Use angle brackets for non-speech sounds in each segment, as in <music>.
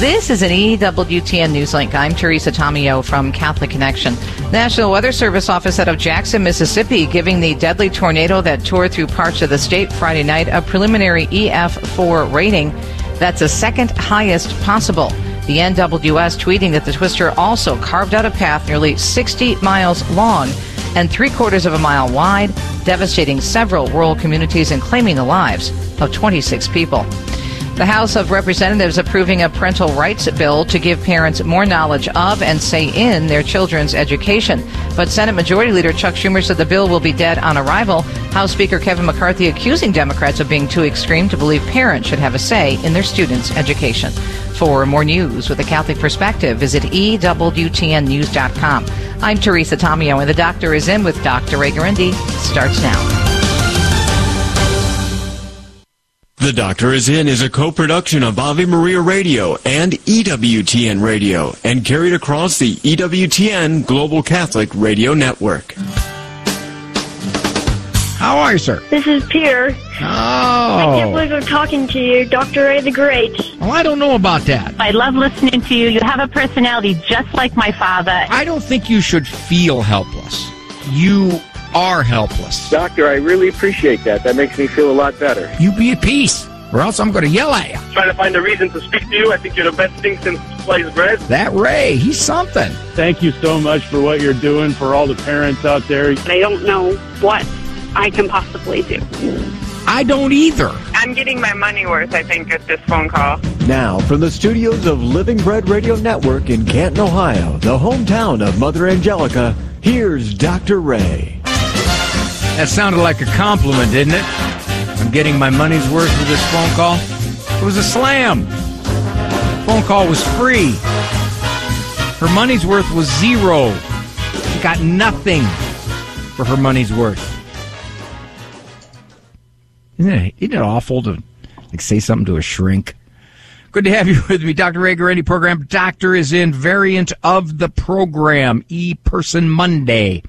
This is an EWTN Newslink. I'm Teresa Tomeo from Catholic Connection. National Weather Service office out of Jackson, Mississippi, giving the deadly tornado that tore through parts of the state Friday night a preliminary EF4 rating. That's the second highest possible. The NWS tweeting that the twister also carved out a path nearly 60 miles long and three quarters of a mile wide, devastating several rural communities and claiming the lives of 26 people. The House of Representatives approving a parental rights bill to give parents more knowledge of and say in their children's education. But Senate Majority Leader Chuck Schumer said the bill will be dead on arrival. House Speaker Kevin McCarthy accusing Democrats of being too extreme to believe parents should have a say in their students' education. For more news with a Catholic perspective, visit EWTNnews.com. I'm Teresa Tomeo, and the doctor is in with Dr. Ray Guarendi. Starts now. The Doctor is In is a co-production of Ave Maria Radio and EWTN Radio and carried across the EWTN Global Catholic Radio Network. How are you, sir? This is Pierre. Oh. I can't believe I'm talking to you, Dr. Ray the Great. Well, I don't know about that. I love listening to you. You have a personality just like my father. I don't think you should feel helpless. You are helpless. Doctor, I really appreciate that. That makes me feel a lot better. You be at peace, or else I'm going to yell at you. Trying to find a reason to speak to you. I think you're the best thing since sliced bread. That Ray, he's something. Thank you so much for what you're doing for all the parents out there. I don't know what I can possibly do. I don't either. I'm getting my money worth, I think, at this phone call. Now, from the studios of Living Bread Radio Network in Canton, Ohio, the hometown of Mother Angelica, here's Dr. Ray. That sounded like a compliment, didn't it? I'm getting my money's worth with this phone call. It was a slam. Phone call was free. Her money's worth was zero. She got nothing for her money's worth. Isn't it, isn't it awful to like say something to a shrink? Good to have you <laughs> with me, Dr. Ray Guarendi program. Doctor is in variant of the program, E Person Monday.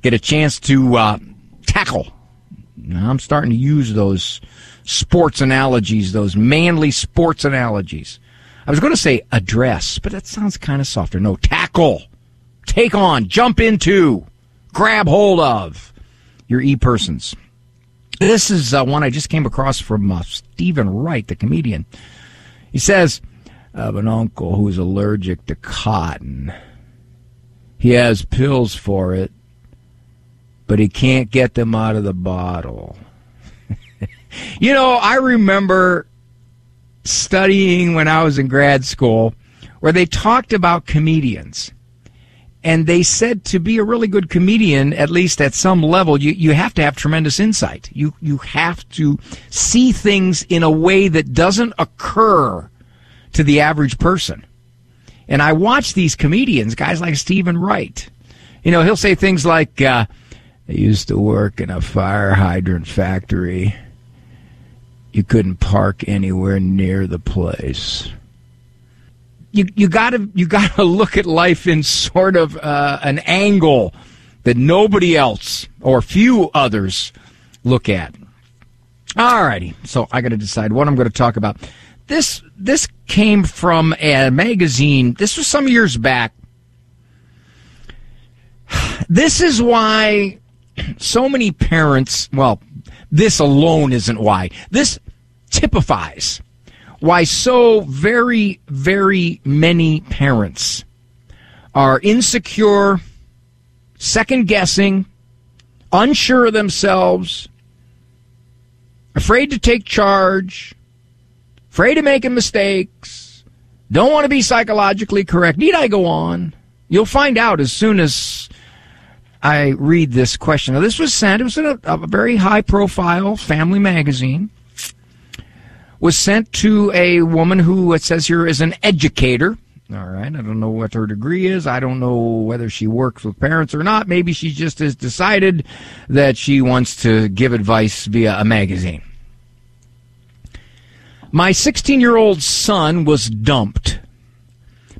Get a chance to uh, tackle. Now, I'm starting to use those sports analogies, those manly sports analogies. I was going to say address, but that sounds kind of softer. No, tackle, take on, jump into, grab hold of your e persons. This is uh, one I just came across from uh, Steven Wright, the comedian. He says, have an uncle who's allergic to cotton. He has pills for it, but he can't get them out of the bottle. <laughs> you know, I remember studying when I was in grad school where they talked about comedians and they said to be a really good comedian, at least at some level, you, you have to have tremendous insight. You, you have to see things in a way that doesn't occur to the average person. And I watch these comedians, guys like Steven Wright. You know, he'll say things like, uh, I used to work in a fire hydrant factory. You couldn't park anywhere near the place you you gotta you gotta <laughs> look at life in sort of uh, an angle that nobody else or few others look at. Alrighty, so I got to decide what I'm going to talk about. This this came from a magazine. This was some years back. <sighs> This is why <clears throat> so many parents. Well, this alone isn't why. This typifies why so very, very many parents are insecure, second guessing, unsure of themselves, afraid to take charge, afraid of making mistakes, don't want to be psychologically correct. Need I go on? You'll find out as soon as I read this question. Now, this was sent, it was in a, a very high profile family magazine was sent to a woman who it says here is an educator. All right. I don't know what her degree is. I don't know whether she works with parents or not. Maybe she just has decided that she wants to give advice via a magazine. My 16 year old son was dumped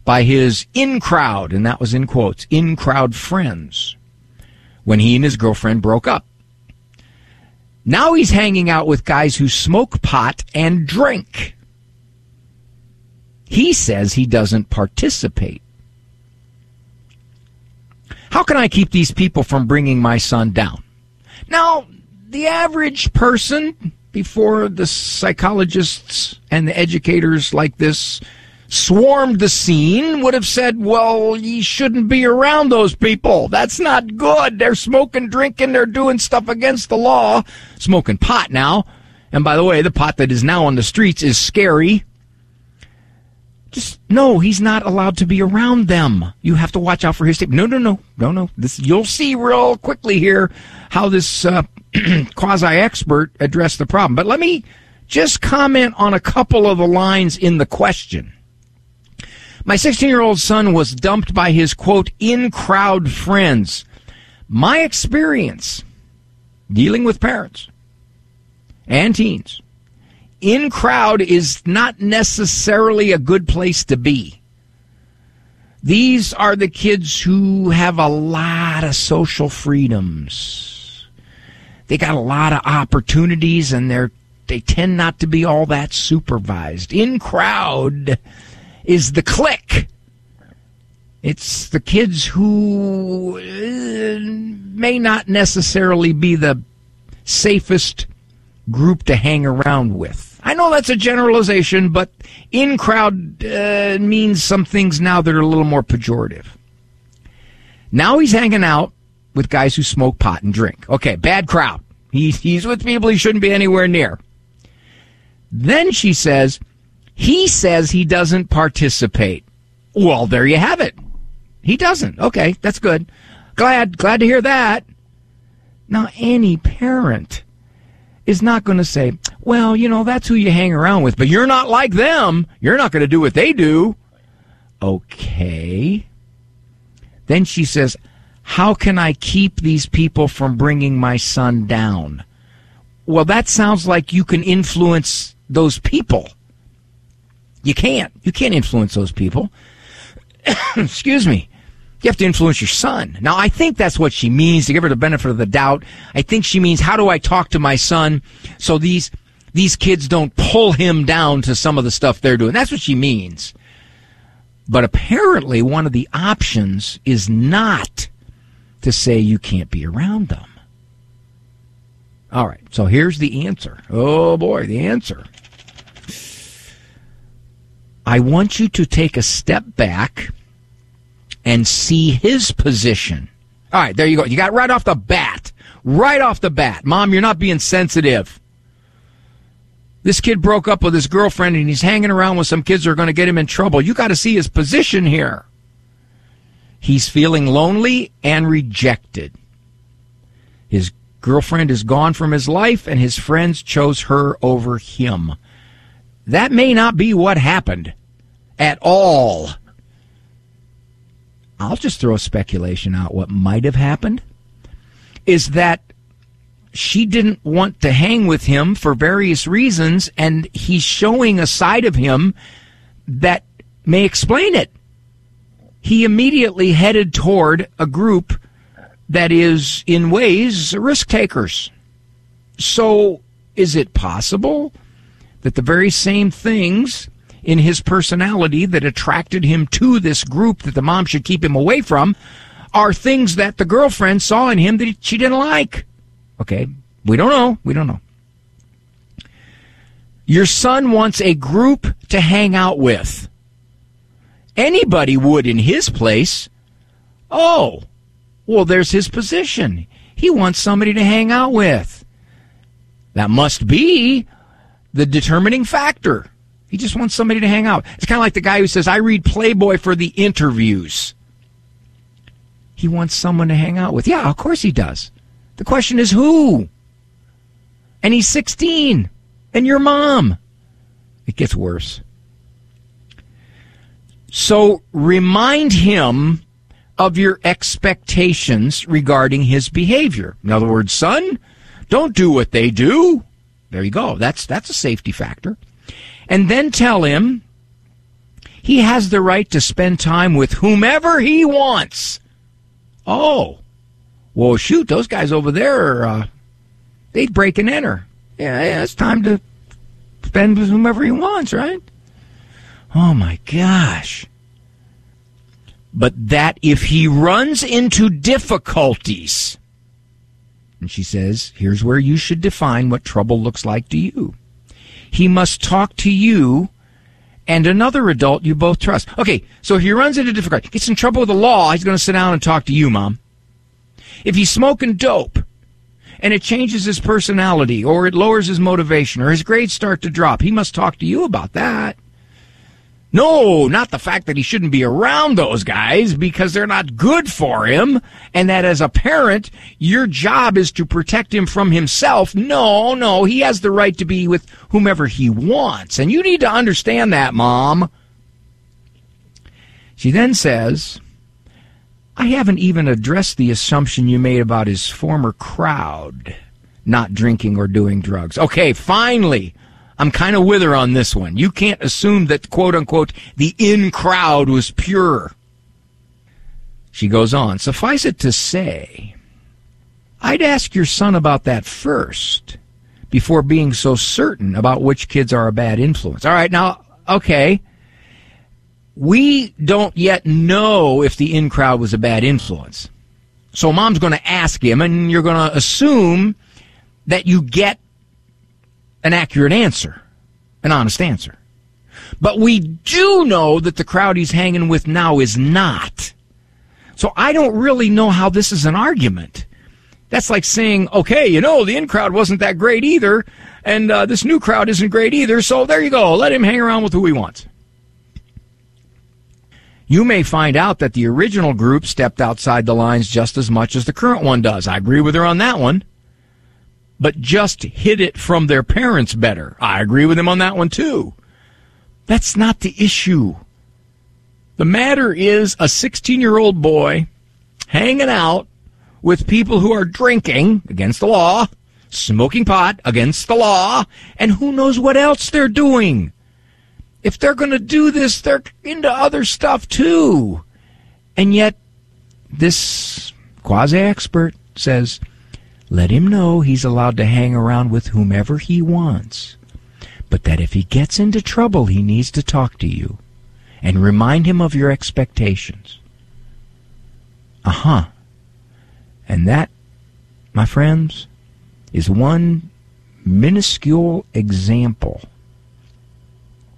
by his in crowd, and that was in quotes, in crowd friends when he and his girlfriend broke up. Now he's hanging out with guys who smoke pot and drink. He says he doesn't participate. How can I keep these people from bringing my son down? Now, the average person, before the psychologists and the educators like this swarmed the scene, would have said, well, you shouldn't be around those people. That's not good. They're smoking, drinking, they're doing stuff against the law. Smoking pot now. And by the way, the pot that is now on the streets is scary. Just no, he's not allowed to be around them. You have to watch out for his tape. No, no, no, no, no. This you'll see real quickly here how this uh, <clears throat> quasi expert addressed the problem. But let me just comment on a couple of the lines in the question. My 16 year old son was dumped by his quote in crowd friends. My experience dealing with parents and teens in crowd is not necessarily a good place to be. These are the kids who have a lot of social freedoms. They got a lot of opportunities and they're they tend not to be all that supervised. In crowd is the clique. It's the kids who uh, may not necessarily be the safest group to hang around with. I know that's a generalization, but in crowd uh, means some things now that are a little more pejorative. Now he's hanging out with guys who smoke pot and drink. Okay, bad crowd. He's, he's with people he shouldn't be anywhere near. Then she says, he says he doesn't participate. Well, there you have it. He doesn't. Okay, that's good. Glad, glad to hear that. Now, any parent is not going to say, well, you know, that's who you hang around with, but you're not like them. You're not going to do what they do. Okay. Then she says, how can I keep these people from bringing my son down? Well, that sounds like you can influence those people. You can't. You can't influence those people. <coughs> Excuse me. You have to influence your son. Now, I think that's what she means to give her the benefit of the doubt. I think she means, how do I talk to my son so these, these kids don't pull him down to some of the stuff they're doing? That's what she means. But apparently, one of the options is not to say you can't be around them. All right, so here's the answer. Oh boy, the answer. I want you to take a step back and see his position. All right, there you go. You got right off the bat. Right off the bat. Mom, you're not being sensitive. This kid broke up with his girlfriend and he's hanging around with some kids who are going to get him in trouble. You got to see his position here. He's feeling lonely and rejected. His girlfriend is gone from his life and his friends chose her over him. That may not be what happened at all. I'll just throw speculation out. What might have happened is that she didn't want to hang with him for various reasons, and he's showing a side of him that may explain it. He immediately headed toward a group that is, in ways, risk takers. So, is it possible that the very same things in his personality that attracted him to this group that the mom should keep him away from are things that the girlfriend saw in him that she didn't like. Okay, we don't know. We don't know. Your son wants a group to hang out with. Anybody would in his place. Oh, well, there's his position. He wants somebody to hang out with. That must be the determining factor. He just wants somebody to hang out. It's kind of like the guy who says, I read Playboy for the interviews. He wants someone to hang out with. Yeah, of course he does. The question is who? And he's 16. And your mom. It gets worse. So remind him of your expectations regarding his behavior. In other words, son, don't do what they do. There you go. That's that's a safety factor and then tell him he has the right to spend time with whomever he wants. Oh, well, shoot, those guys over there, uh, they'd break and enter. Yeah, yeah, it's time to spend with whomever he wants, right? Oh my gosh. But that if he runs into difficulties, and she says, here's where you should define what trouble looks like to you. He must talk to you and another adult you both trust. Okay, so if he runs into difficulty, gets in trouble with the law, he's going to sit down and talk to you, mom. If he's smoking dope and it changes his personality or it lowers his motivation or his grades start to drop, he must talk to you about that. No, not the fact that he shouldn't be around those guys because they're not good for him and that as a parent, your job is to protect him from himself. No, no, he has the right to be with whomever he wants. And you need to understand that, mom. She then says, I haven't even addressed the assumption you made about his former crowd not drinking or doing drugs. Okay, finally. I'm kind of with her on this one. You can't assume that quote unquote the in crowd was pure. She goes on, suffice it to say, I'd ask your son about that first before being so certain about which kids are a bad influence. All right, now, okay. We don't yet know if the in crowd was a bad influence. So mom's going to ask him and you're going to assume that you get an accurate answer, an honest answer. But we do know that the crowd he's hanging with now is not. So I don't really know how this is an argument. That's like saying, okay, you know, the in crowd wasn't that great either, and uh, this new crowd isn't great either, so there you go. Let him hang around with who he wants. You may find out that the original group stepped outside the lines just as much as the current one does. I agree with her on that one but just hid it from their parents better. I agree with him on that one too. That's not the issue. The matter is a 16 year old boy hanging out with people who are drinking against the law, smoking pot against the law, and who knows what else they're doing. If they're going to do this, they're into other stuff too. And yet, this quasi expert says, let him know he's allowed to hang around with whomever he wants, but that if he gets into trouble, he needs to talk to you and remind him of your expectations. Uh huh. And that, my friends, is one minuscule example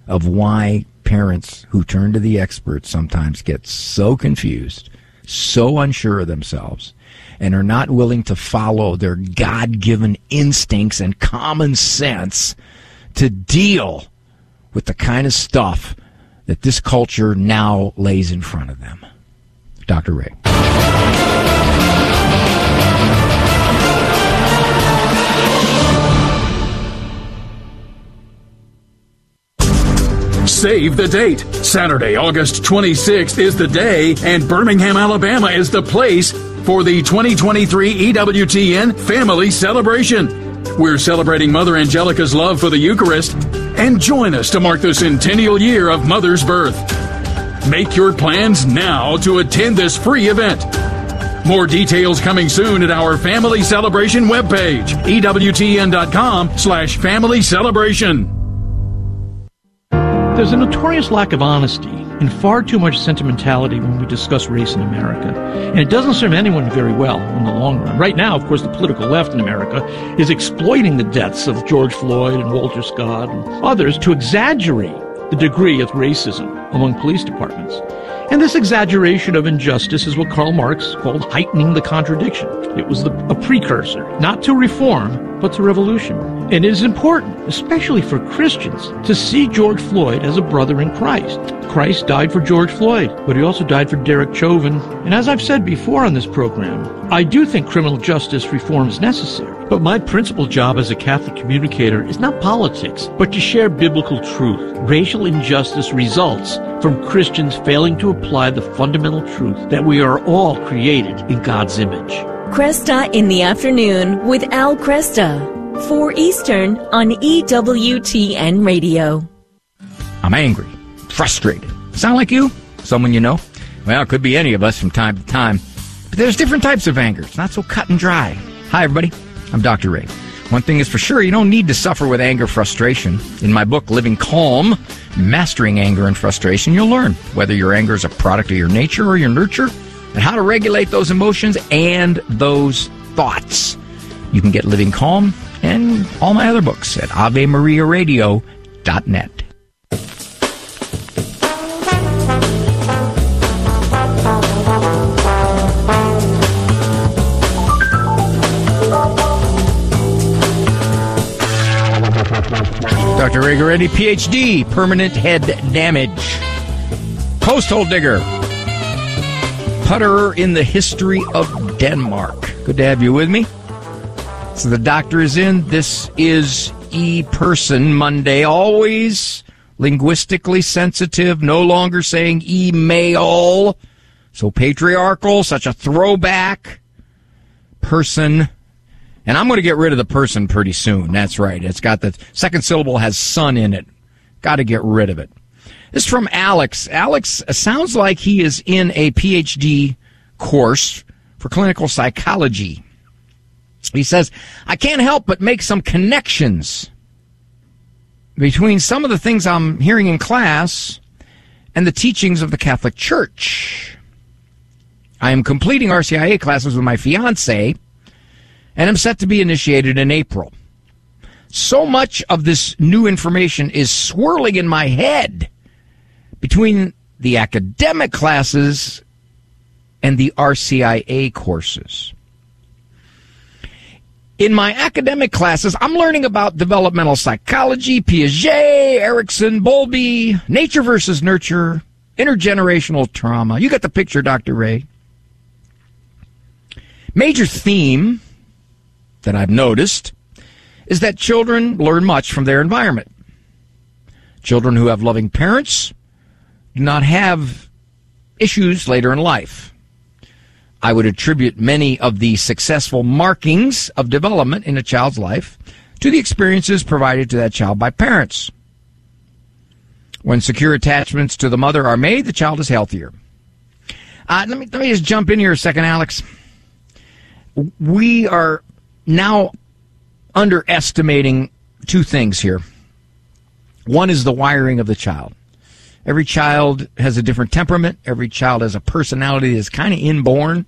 of why parents who turn to the experts sometimes get so confused, so unsure of themselves, and are not willing to follow their God given instincts and common sense to deal with the kind of stuff that this culture now lays in front of them. Dr. Ray. Save the date. Saturday, August 26th is the day, and Birmingham, Alabama is the place for the 2023 EWTN Family Celebration. We're celebrating Mother Angelica's love for the Eucharist, and join us to mark the centennial year of Mother's birth. Make your plans now to attend this free event. More details coming soon at our Family Celebration webpage, EWTN.com slash family celebration. There's a notorious lack of honesty and far too much sentimentality when we discuss race in America. And it doesn't serve anyone very well in the long run. Right now, of course, the political left in America is exploiting the deaths of George Floyd and Walter Scott and others to exaggerate the degree of racism among police departments. And this exaggeration of injustice is what Karl Marx called heightening the contradiction. It was the, a precursor, not to reform, but to revolution. And it is important, especially for Christians, to see George Floyd as a brother in Christ. Christ died for George Floyd, but he also died for Derek Chauvin. And as I've said before on this program, I do think criminal justice reform is necessary. But my principal job as a Catholic communicator is not politics, but to share biblical truth. Racial injustice results from Christians failing to apply the fundamental truth that we are all created in God's image. Kresta in the afternoon with Al Kresta. 4 Eastern on EWTN Radio. I'm angry, frustrated. Sound like you? Someone you know? Well, it could be any of us from time to time. But there's different types of anger. It's not so cut and dry. Hi, everybody. I'm Dr. Ray. One thing is for sure, you don't need to suffer with anger frustration. In my book, Living Calm, Mastering Anger and Frustration, you'll learn whether your anger is a product of your nature or your nurture and how to regulate those emotions and those thoughts. You can get Living Calm and all my other books at AveMariaRadio.net. Dr. Guarendi, PhD, permanent head damage. Post hole digger. Putterer in the history of Denmark. Good to have you with me. So the doctor is in. This is E Person Monday. Always linguistically sensitive, no longer saying email. So patriarchal, such a throwback person and I'm going to get rid of the person pretty soon. That's right. It's got the second syllable has son in it. Got to get rid of it. This is from Alex. Alex sounds like he is in a PhD course for clinical psychology. He says, I can't help but make some connections between some of the things I'm hearing in class and the teachings of the Catholic Church. I am completing RCIA classes with my fiance and I'm set to be initiated in April. So much of this new information is swirling in my head between the academic classes and the RCIA courses. In my academic classes, I'm learning about developmental psychology, Piaget, Erikson, Bowlby, nature versus nurture, intergenerational trauma. You got the picture, Dr. Ray. Major theme that I've noticed is that children learn much from their environment. Children who have loving parents do not have issues later in life. I would attribute many of the successful markings of development in a child's life to the experiences provided to that child by parents. When secure attachments to the mother are made, the child is healthier. Uh, let me let me just jump in here a second, Alex. We are now underestimating two things here. One is the wiring of the child. Every child has a different temperament. Every child has a personality that's kind of inborn.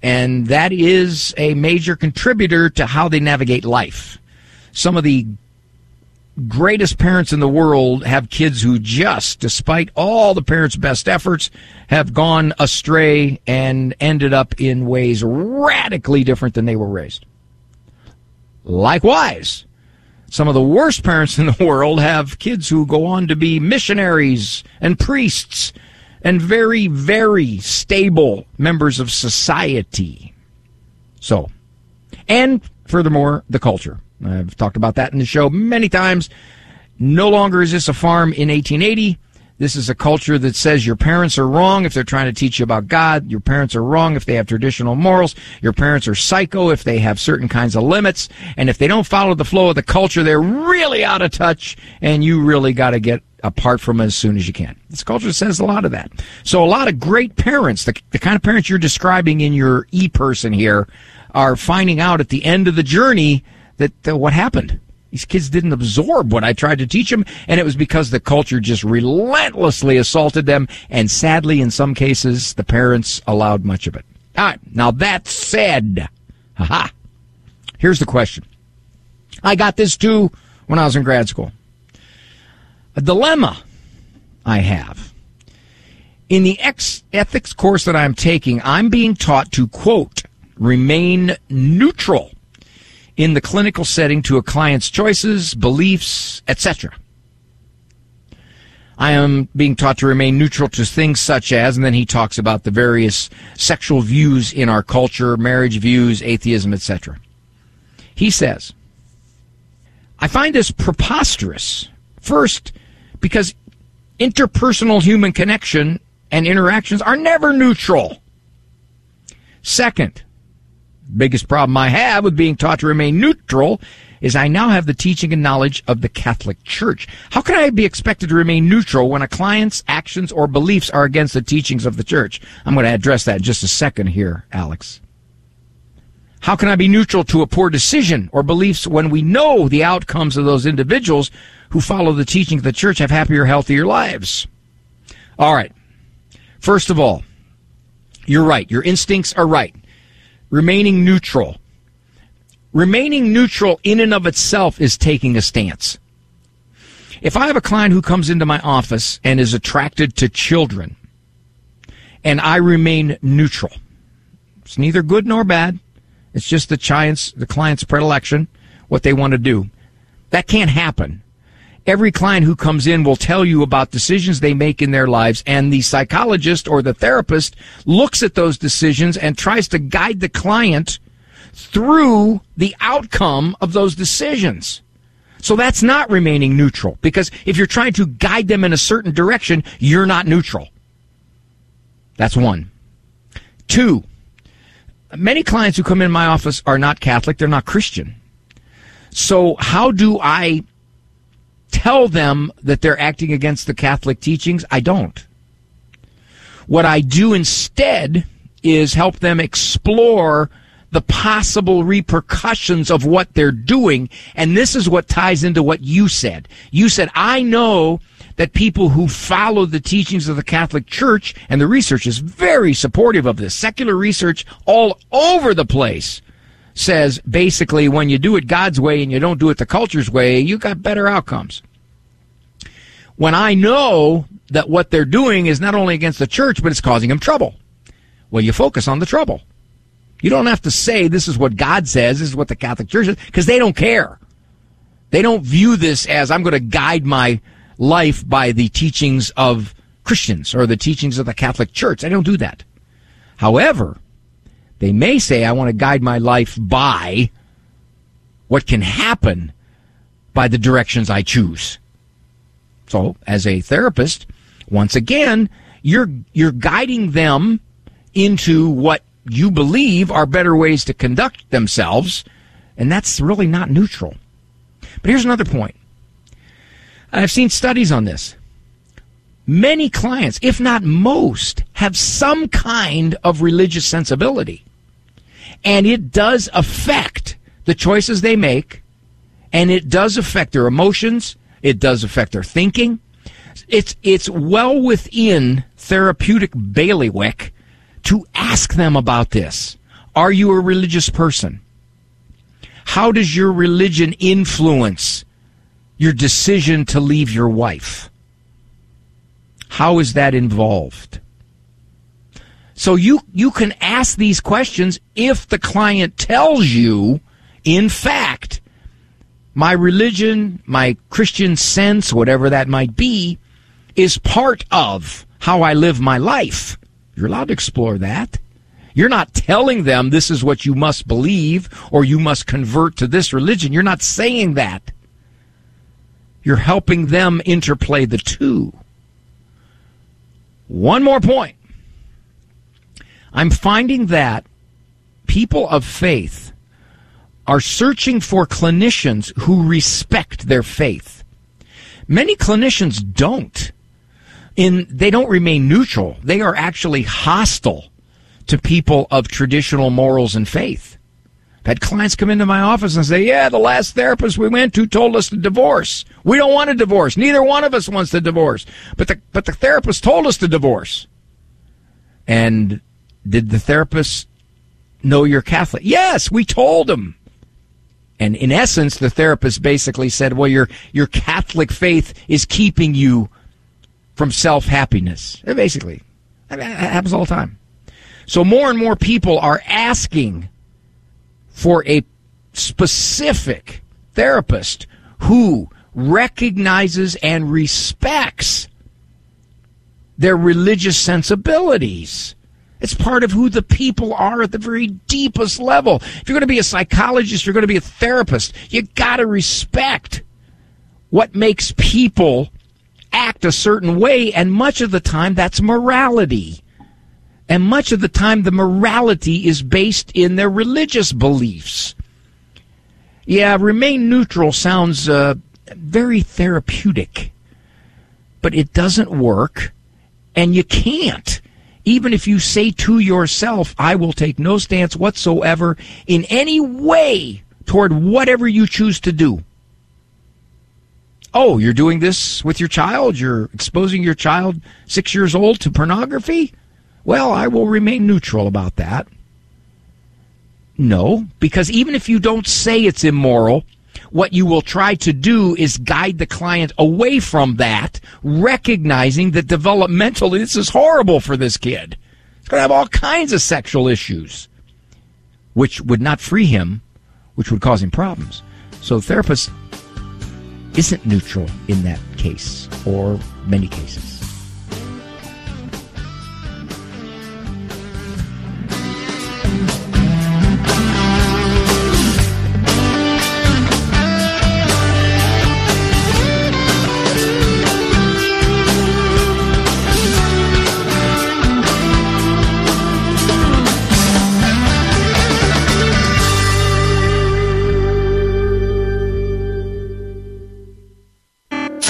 And that is a major contributor to how they navigate life. Some of the greatest parents in the world have kids who just, despite all the parents' best efforts, have gone astray and ended up in ways radically different than they were raised. Likewise, some of the worst parents in the <laughs> world have kids who go on to be missionaries and priests and very, very stable members of society. So, and furthermore, the culture. I've talked about that in the show many times. No longer is this a farm in 1880. This is a culture that says your parents are wrong if they're trying to teach you about God. Your parents are wrong if they have traditional morals. Your parents are psycho if they have certain kinds of limits. And if they don't follow the flow of the culture, they're really out of touch and you really got to get apart from as soon as you can. This culture says a lot of that. So a lot of great parents, the, the kind of parents you're describing in your e-person here, are finding out at the end of the journey that uh, what happened. These kids didn't absorb what I tried to teach them, and it was because the culture just relentlessly assaulted them, and sadly, in some cases, the parents allowed much of it. All right, now that said, haha, here's the question. I got this too when I was in grad school. A dilemma I have. In the ex- ethics course that I'm taking, I'm being taught to quote, remain neutral in the clinical setting to a client's choices, beliefs, etc. I am being taught to remain neutral to things such as, and then he talks about the various sexual views in our culture, marriage views, atheism, etc. He says, I find this preposterous. First, because interpersonal human connection and interactions are never neutral. Second, biggest problem I have with being taught to remain neutral is I now have the teaching and knowledge of the Catholic Church. How can I be expected to remain neutral when a client's actions or beliefs are against the teachings of the church? I'm going to address that in just a second here, Alex. How can I be neutral to a poor decision or beliefs when we know the outcomes of those individuals who follow the teaching of the church have happier, healthier lives? All right. First of all, you're right. Your instincts are right. Remaining neutral. Remaining neutral in and of itself is taking a stance. If I have a client who comes into my office and is attracted to children, and I remain neutral, it's neither good nor bad. It's just the client's, the client's predilection, what they want to do. That can't happen. Every client who comes in will tell you about decisions they make in their lives, and the psychologist or the therapist looks at those decisions and tries to guide the client through the outcome of those decisions. So that's not remaining neutral because if you're trying to guide them in a certain direction, you're not neutral. That's one. Two, many clients who come in my office are not Catholic, they're not Christian. So how do I tell them that they're acting against the Catholic teachings? I don't. What I do instead is help them explore the possible repercussions of what they're doing. And this is what ties into what you said. You said, I know that people who follow the teachings of the Catholic Church, and the research is very supportive of this, secular research all over the place says basically when you do it God's way and you don't do it the culture's way, you got better outcomes. When I know that what they're doing is not only against the church, but it's causing them trouble. Well, you focus on the trouble. You don't have to say this is what God says, this is what the Catholic Church says, because they don't care. They don't view this as I'm going to guide my life by the teachings of Christians or the teachings of the Catholic Church. They don't do that. However, they may say I want to guide my life by what can happen by the directions I choose. So, as a therapist, once again, you're you're guiding them into what you believe are better ways to conduct themselves, and that's really not neutral. But here's another point. I've seen studies on this. Many clients, if not most, have some kind of religious sensibility. And it does affect the choices they make, and it does affect their emotions, it does affect their thinking. It's, it's well within therapeutic bailiwick to ask them about this. Are you a religious person? How does your religion influence your decision to leave your wife? How is that involved? So you, you can ask these questions if the client tells you, in fact, my religion, my Christian sense, whatever that might be, is part of how I live my life. You're allowed to explore that. You're not telling them this is what you must believe or you must convert to this religion. You're not saying that. You're helping them interplay the two. One more point. I'm finding that people of faith are searching for clinicians who respect their faith. Many clinicians don't in they don't remain neutral. They are actually hostile to people of traditional morals and faith. I've had clients come into my office and say, "Yeah, the last therapist we went to told us to divorce. We don't want a divorce. Neither one of us wants to divorce, but the but the therapist told us to divorce." And did the therapist know you're Catholic? Yes, we told him. And in essence, the therapist basically said, "Well, your your Catholic faith is keeping you from self happiness. Basically, that happens all the time. So more and more people are asking for a specific therapist who recognizes and respects their religious sensibilities. It's part of who the people are at the very deepest level. If you're going to be a psychologist, you're going to be a therapist, you got to respect what makes people act a certain way, and much of the time that's morality. And much of the time the morality is based in their religious beliefs. Yeah, remain neutral sounds uh, very therapeutic, but it doesn't work, and you can't. Even if you say to yourself, I will take no stance whatsoever in any way toward whatever you choose to do. Oh, you're doing this with your child? You're exposing your child six years old to pornography? Well, I will remain neutral about that. No, because even if you don't say it's immoral, what you will try to do is guide the client away from that, recognizing that developmentally this is horrible for this kid. He's going to have all kinds of sexual issues, which would not free him, which would cause him problems. So the therapist isn't neutral in that case, or many cases.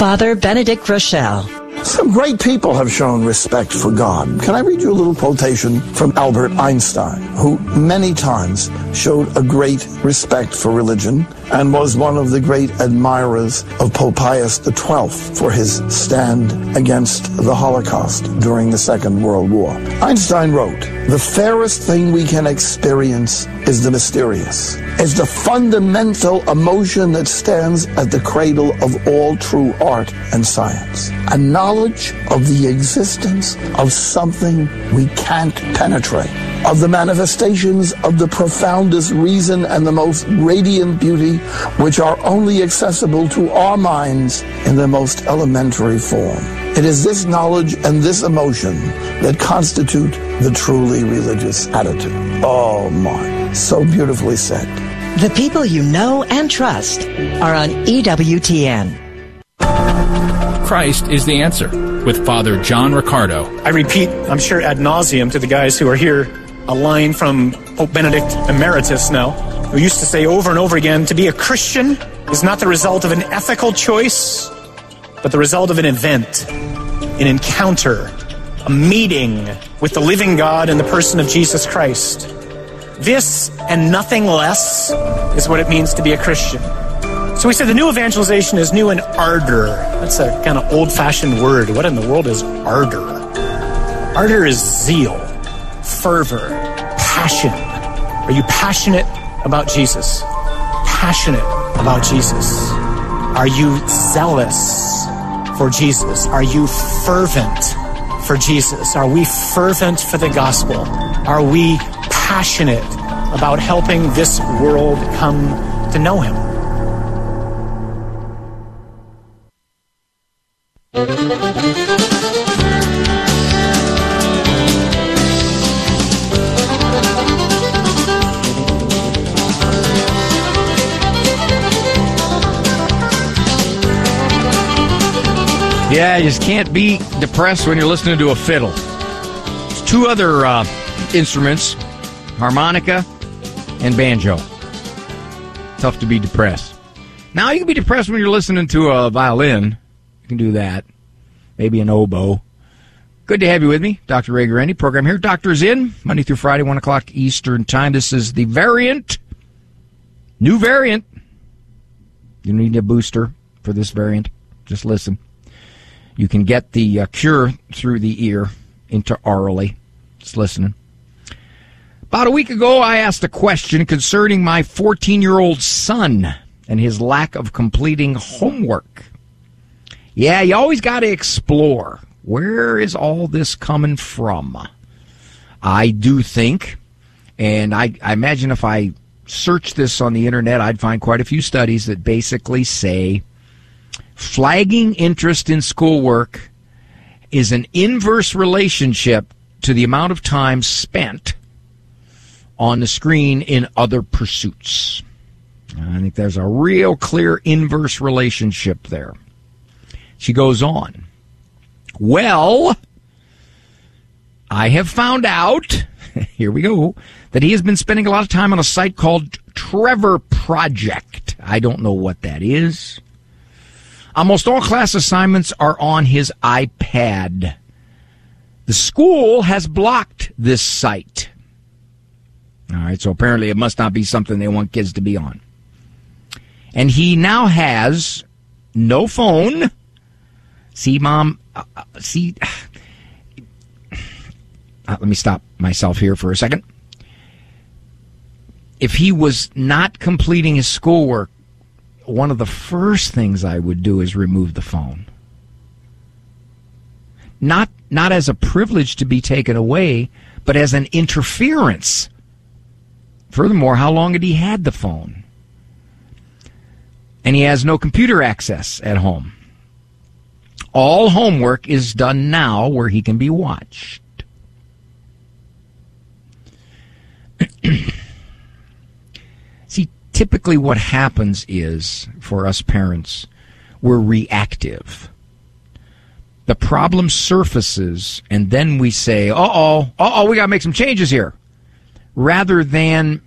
Father Benedict Groeschel. Some great people have shown respect for God. Can I read you a little quotation from Albert Einstein, who many times showed a great respect for religion and was one of the great admirers of Pope Pius XII for his stand against the Holocaust during the Second World War. Einstein wrote, The fairest thing we can experience is the mysterious. It's the fundamental emotion that stands at the cradle of all true art and science. A knowledge of the existence of something we can't penetrate of the manifestations of the profoundest reason and the most radiant beauty, which are only accessible to our minds in their most elementary form. It is this knowledge and this emotion that constitute the truly religious attitude. Oh my, so beautifully said. The people you know and trust are on EWTN. Christ is the answer with Father John Riccardo. I repeat, I'm sure ad nauseum to the guys who are here a line from Pope Benedict Emeritus now, who used to say over and over again to be a Christian is not the result of an ethical choice, but the result of an event, an encounter, a meeting with the living God in the person of Jesus Christ. This and nothing less is what it means to be a Christian. So we said the new evangelization is new in ardor. That's a kind of old fashioned word. What in the world is ardor? Ardor is zeal fervor, passion. Are you passionate about Jesus? Passionate about Jesus? Are you zealous for Jesus? Are you fervent for Jesus? Are we fervent for the gospel? Are we passionate about helping this world come to know him? Yeah, you just can't be depressed when you're listening to a fiddle. There's two other uh, instruments harmonica and banjo. Tough to be depressed. Now, you can be depressed when you're listening to a violin. You can do that. Maybe an oboe. Good to have you with me, Dr. Ray Guarendi. Program here. Doctor's in, Monday through Friday, 1 o'clock Eastern Time. This is the variant. New variant. You need a booster for this variant. Just listen. You can get the uh, cure through the ear into orally. Just listening. About a week ago, I asked a question concerning my 14 year old son and his lack of completing homework. Yeah, you always got to explore. Where is all this coming from? I do think, and I, I imagine if I search this on the internet, I'd find quite a few studies that basically say flagging interest in schoolwork is an inverse relationship to the amount of time spent on the screen in other pursuits. I think there's a real clear inverse relationship there. She goes on. Well, I have found out, <laughs> here we go, that he has been spending a lot of time on a site called Trevor Project. I don't know what that is. Almost all class assignments are on his iPad. The school has blocked this site. All right, so apparently it must not be something they want kids to be on. And he now has no phone. See, mom, uh, uh see, <sighs> uh, let me stop myself here for a second. If he was not completing his schoolwork, one of the first things I would do is remove the phone. Not not as a privilege to be taken away, but as an interference. Furthermore, how long had he had the phone? And he has no computer access at home. All homework is done now where he can be watched. <clears throat> Typically what happens is, for us parents, we're reactive the problem surfaces, and then we say, uh oh, uh oh, we got to make some changes here. Rather than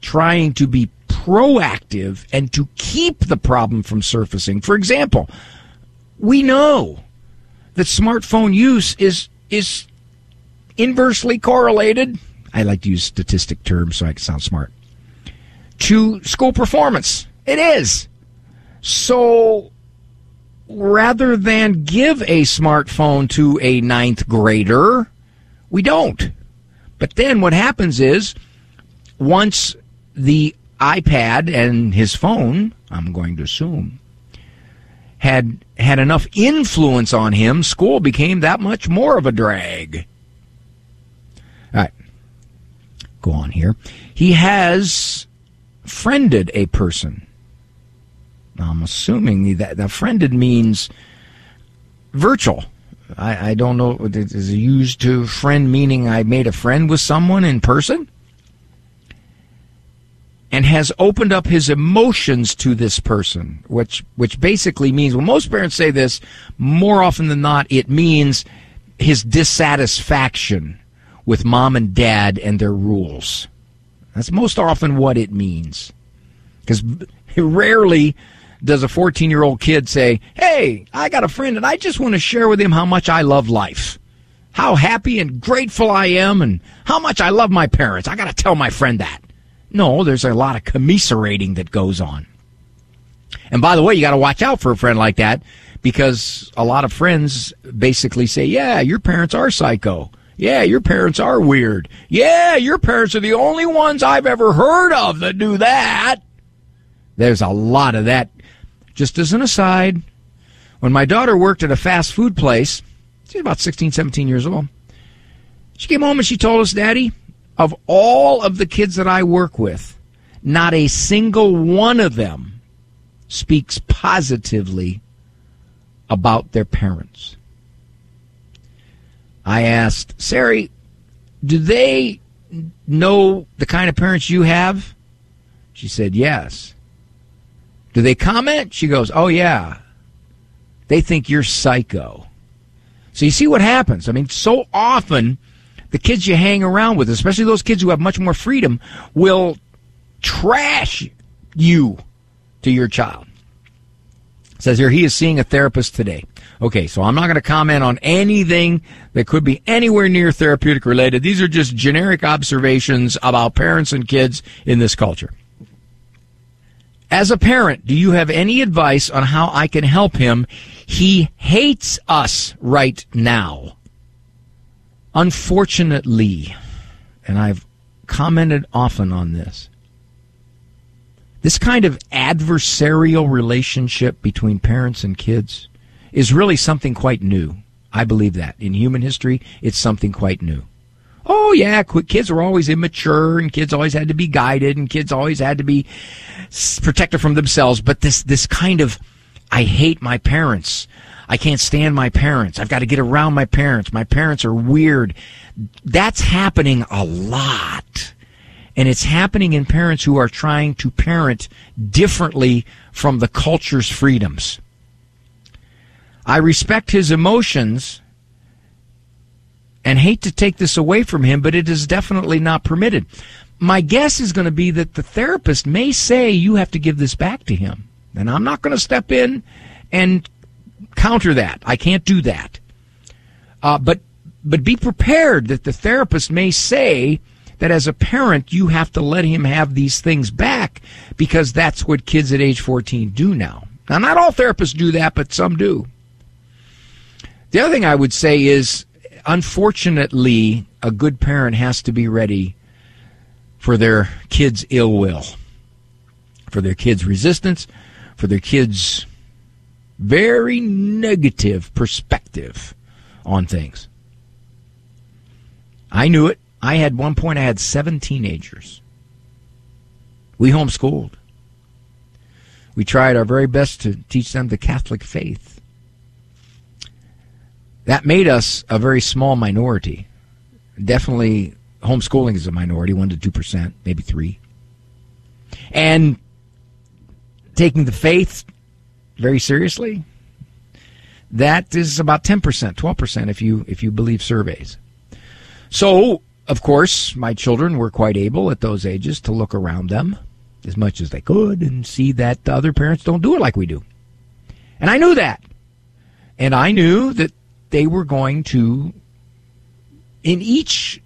trying to be proactive and to keep the problem from surfacing. For example, we know that smartphone use is is inversely correlated. I like to use statistic terms so I can sound smart. To school performance. It is. So rather than give a smartphone to a ninth grader, we don't. But then what happens is once the iPad and his phone, I'm going to assume, had had enough influence on him, school became that much more of a drag. All right. Go on here. He has friended a person I'm assuming that the friended means virtual. I, I don't know. Is it used to friend meaning I made a friend with someone in person? And has opened up his emotions to this person, which which basically means when most parents say this, more often than not, it means his dissatisfaction with mom and dad and their rules. That's most often what it means. Because rarely does a 14 year old kid say, Hey, I got a friend and I just want to share with him how much I love life, how happy and grateful I am, and how much I love my parents. I got to tell my friend that. No, there's a lot of commiserating that goes on. And by the way, you got to watch out for a friend like that because a lot of friends basically say, Yeah, your parents are psycho. Yeah, your parents are weird. Yeah, your parents are the only ones I've ever heard of that do that. There's a lot of that just as an aside, when my daughter worked at a fast food place, she's about 16, 17 years old. She came home and she told us, Daddy, of all of the kids that I work with, not a single one of them speaks positively about their parents. I asked, Sari, do they know the kind of parents you have? She said, yes. Do they comment? She goes, Oh, yeah. They think you're psycho. So you see what happens. I mean, so often the kids you hang around with, especially those kids who have much more freedom, will trash you to your child. Says here he is seeing a therapist today. Okay, so I'm not going to comment on anything that could be anywhere near therapeutic related. These are just generic observations about parents and kids in this culture. As a parent, do you have any advice on how I can help him? He hates us right now. Unfortunately, and I've commented often on this, this kind of adversarial relationship between parents and kids is really something quite new. I believe that. In human history, it's something quite new oh yeah, kids were always immature and kids always had to be guided and kids always had to be protected from themselves. But this, this kind of, I hate my parents. I can't stand my parents. I've got to get around my parents. My parents are weird. That's happening a lot. And it's happening in parents who are trying to parent differently from the culture's freedoms. I respect his emotions and hate to take this away from him, but it is definitely not permitted. My guess is going to be that the therapist may say you have to give this back to him. And I'm not going to step in and counter that. I can't do that. Uh, but but be prepared that the therapist may say that as a parent, you have to let him have these things back because that's what kids at age 14 do now. Now, not all therapists do that, but some do. The other thing I would say is, unfortunately, a good parent has to be ready for their kids' ill will, for their kids' resistance, for their kids' very negative perspective on things. I knew it. I had one point I had seven teenagers. We homeschooled. We tried our very best to teach them the Catholic faith. That made us a very small minority. Definitely homeschooling is a minority, 1 to 2%, maybe 3. And taking the faith very seriously, that is about 10%, 12% if you if you believe surveys. So, of course, my children were quite able at those ages to look around them as much as they could and see that the other parents don't do it like we do. And I knew that. And I knew that they were going to, in each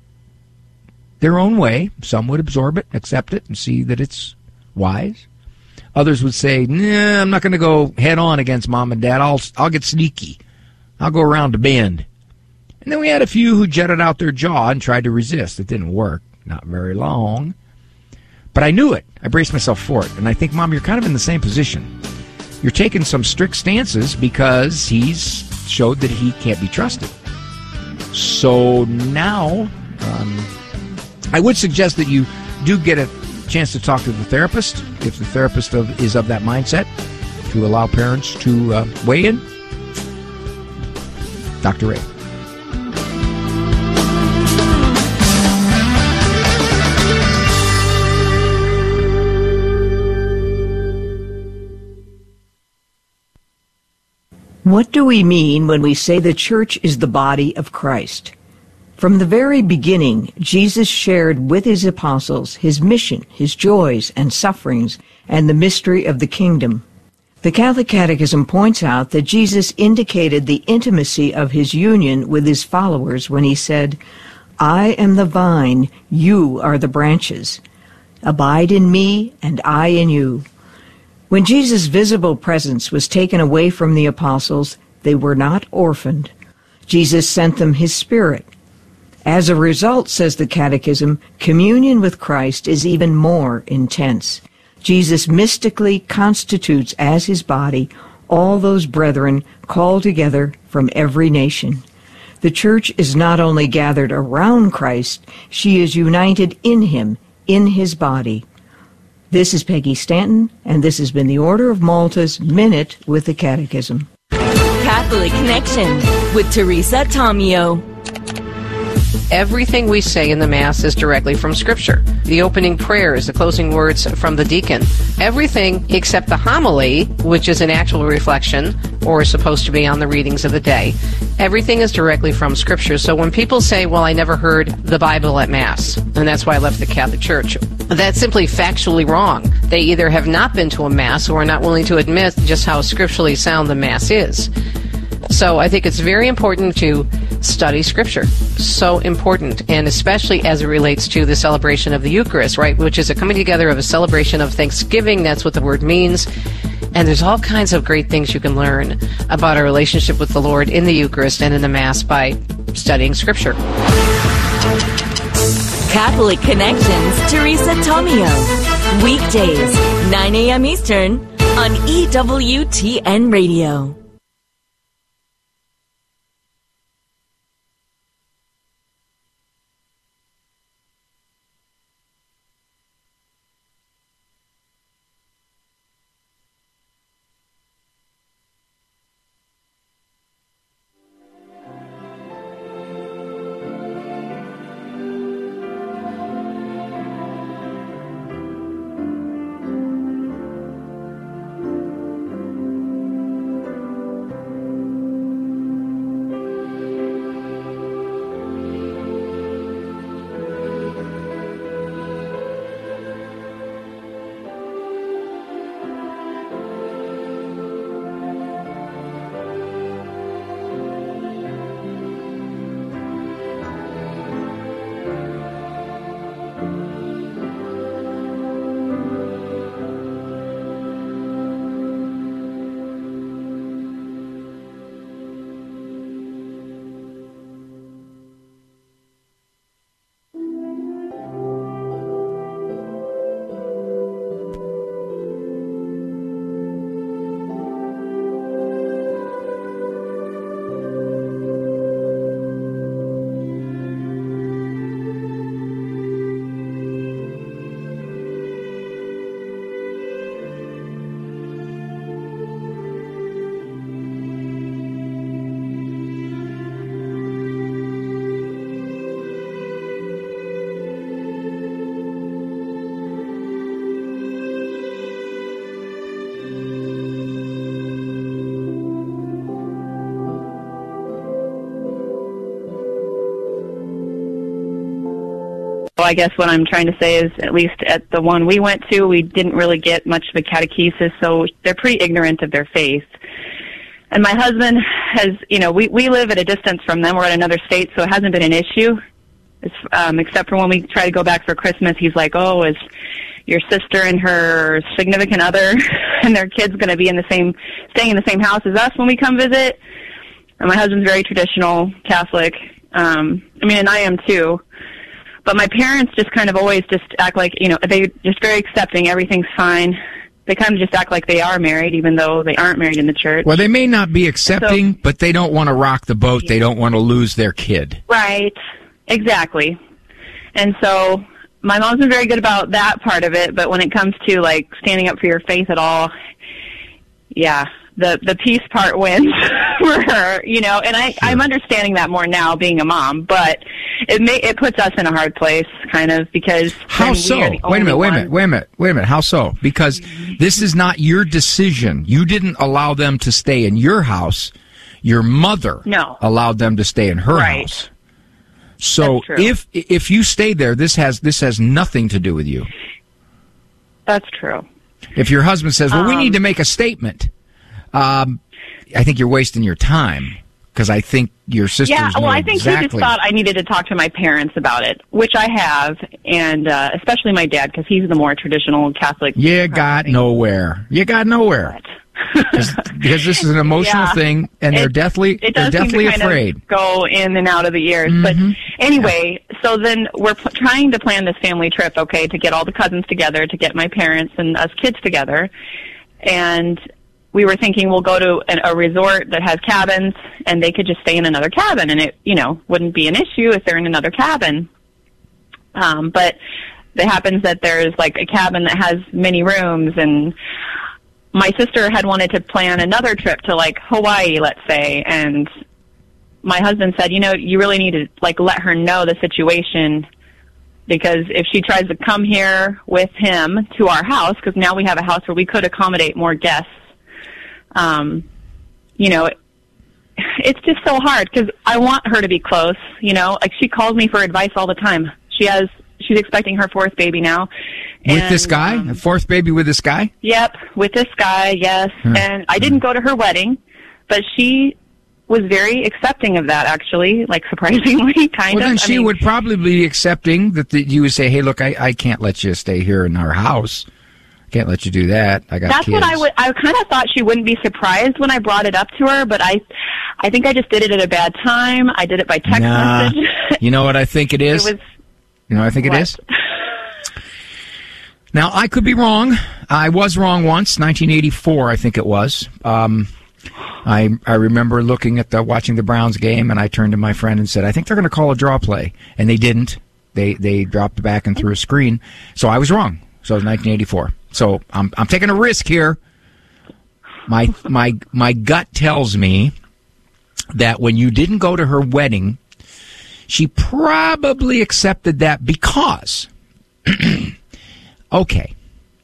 their own way, some would absorb it, accept it, and see that it's wise. Others would say, nah, I'm not going to go head on against mom and dad. I'll, I'll get sneaky. I'll go around the bend. And then we had a few who jetted out their jaw and tried to resist. It didn't work. Not very long. But I knew it. I braced myself for it. And I think, Mom, you're kind of in the same position. You're taking some strict stances because he's showed that he can't be trusted. So now, um, I would suggest that you do get a chance to talk to the therapist if the therapist of, is of that mindset to allow parents to uh, weigh in. Dr. Ray. What do we mean when we say the church is the body of Christ? From the very beginning, Jesus shared with his apostles his mission, his joys and sufferings, and the mystery of the kingdom. The Catholic Catechism points out that Jesus indicated the intimacy of his union with his followers when he said, I am the vine, you are the branches. Abide in me, and I in you. When Jesus' visible presence was taken away from the apostles, they were not orphaned. Jesus sent them his Spirit. As a result, says the Catechism, communion with Christ is even more intense. Jesus mystically constitutes as his body all those brethren called together from every nation. The church is not only gathered around Christ, she is united in him, in his body. This is Peggy Stanton, and this has been the Order of Malta's Minute with the Catechism. Catholic Connection with Teresa Tomeo. Everything we say in the Mass is directly from Scripture. The opening prayers, the closing words from the deacon. Everything except the homily, which is an actual reflection or is supposed to be on the readings of the day. Everything is directly from Scripture. So when people say, well, I never heard the Bible at Mass, and that's why I left the Catholic Church, that's simply factually wrong. They either have not been to a Mass or are not willing to admit just how scripturally sound the Mass is. So I think it's very important to study Scripture. So important, and especially as it relates to the celebration of the Eucharist, right? Which is a coming together of a celebration of Thanksgiving. That's what the word means. And there's all kinds of great things you can learn about our relationship with the Lord in the Eucharist and in the Mass by studying Scripture. Catholic Connections, Teresa Tomeo. Weekdays, 9 a.m. Eastern on EWTN Radio. I guess what I'm trying to say is, at least at the one we went to, we didn't really get much of a catechesis, so they're pretty ignorant of their faith. And my husband has, you know, we we live at a distance from them. We're in another state, so it hasn't been an issue. It's, um, except for when we try to go back for Christmas, he's like, "Oh, is your sister and her significant other <laughs> and their kids going to be in the same, staying in the same house as us when we come visit?" And my husband's very traditional Catholic. Um, I mean, and I am too. But my parents just kind of always just act like, you know, they just very accepting. Everything's fine. They kind of just act like they are married, even though they aren't married in the church. Well, they may not be accepting, So- but they don't want to rock the boat. They don't want to lose their kid. Right. Exactly. And so my mom's been very good about that part of it, but when it comes to like standing up for your faith at all, yeah, the the peace part wins <laughs> for her, you know. And I I'm understanding that more now being a mom, but it may it puts us in a hard place kind of because How so? Wait a minute, wait a minute, wait a minute, wait a minute. How so? Because this is not your decision. You didn't allow them to stay in your house. Your mother No. allowed them to stay in her Right. house. So if if you stay there, this has this has nothing to do with you. That's true. If your husband says, "Well, we Um, need to make a statement," um, I think you're wasting your time because I think your sisters yeah, well, I think exactly. he just thought I needed to talk to my parents about it, which I have, and uh, especially my dad because he's the more traditional Catholic. you got nowhere. You got nowhere. <laughs> because this is an emotional Yeah. thing, and they're deathly it they're deathly afraid. Go in and out of the ears, but anyway, so then we're pl- trying to plan this family trip, okay, to get all the cousins together, to get my parents and us kids together, and we were thinking we'll go to an, a resort that has cabins, and they could just stay in another cabin, and it you know wouldn't be an issue if they're in another cabin. Um, but it happens that there's like a cabin that has many rooms and my sister had wanted to plan another trip to like Hawaii, let's say, and my husband said, you know, you really need to like let her know the situation because if she tries to come here with him to our house, because now we have a house where we could accommodate more guests, um, you know, it, it's just so hard because I want her to be close, you know, like she calls me for advice all the time. She has, she's expecting her fourth baby now. With this guy, um, fourth baby with this guy. Yep, with this guy, yes. Hmm. And I didn't go to her wedding, but she was very accepting of that actually, like <laughs> surprisingly kind Well, of. then I she mean, would probably be accepting that the, you would say, "Hey, look, I, I can't let you stay here in our house. Can't let you do that. I got That's kids." what I would I kind of thought she wouldn't be surprised when I brought it up to her, but I I think I just did it at a bad time. I did it by text Nah. message. <laughs> you know what I think it is? It was you know what I think it What? is? Now I could be wrong. I was wrong once, 1984, I think it was. Um, I I remember looking at the watching the Browns game, and I turned to my friend and said, "I think they're going to call a draw play," and they didn't. They they dropped back and threw a screen, so I was wrong. So it was 1984. So I'm I'm taking a risk here. My my my gut tells me that when you didn't go to her wedding, she probably accepted that because <clears throat> okay,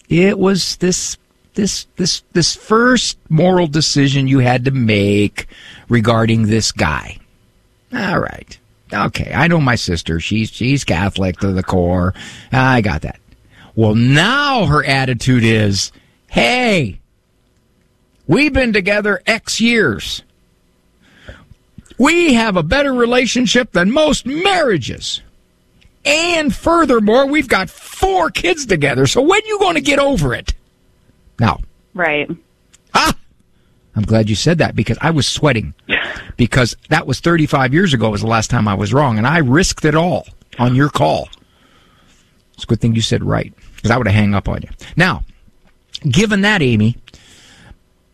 it was this this this this first moral decision you had to make regarding this guy. All right. Okay, I know my sister. She's she's Catholic to the core. I got that. Well, now her attitude is, "Hey, we've been together X years. We have a better relationship than most marriages. And furthermore, we've got four kids together. So when are you going to get over it?" Now, right. Ah, I'm glad you said that because I was sweating <laughs> because that was 35 years ago was the last time I was wrong, and I risked it all on your call. It's a good thing you said right because I would have hang up on you. Now, given that, Amy,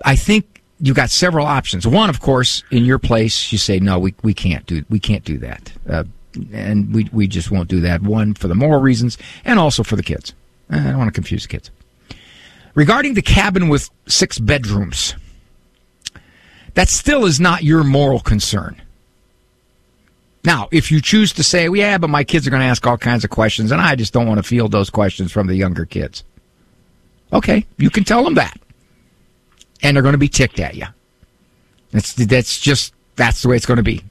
I think you got several options. One, of course, in your place, you say no, we we can't do we can't do that, uh, and we we just won't do that. One for the moral reasons, and also for the kids. I don't want to confuse the kids. Regarding the cabin with six bedrooms, that still is not your moral concern. Now, if you choose to say, well, yeah, but my kids are going to ask all kinds of questions, and I just don't want to field those questions from the younger kids. Okay, you can tell them that. And they're going to be ticked at you. That's, that's just, that's the way it's going to be.